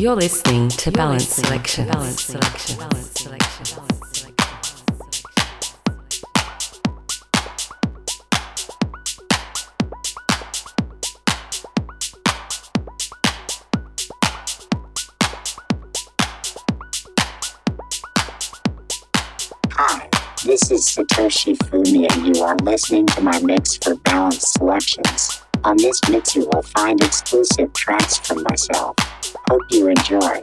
You're listening to Balance Selection. Balance Selection. Balance Selection. Hi, this is Satoshi Fumi and you are listening to my mix for Balance Selections. On this mix you will find exclusive tracks from myself. Hope you enjoy.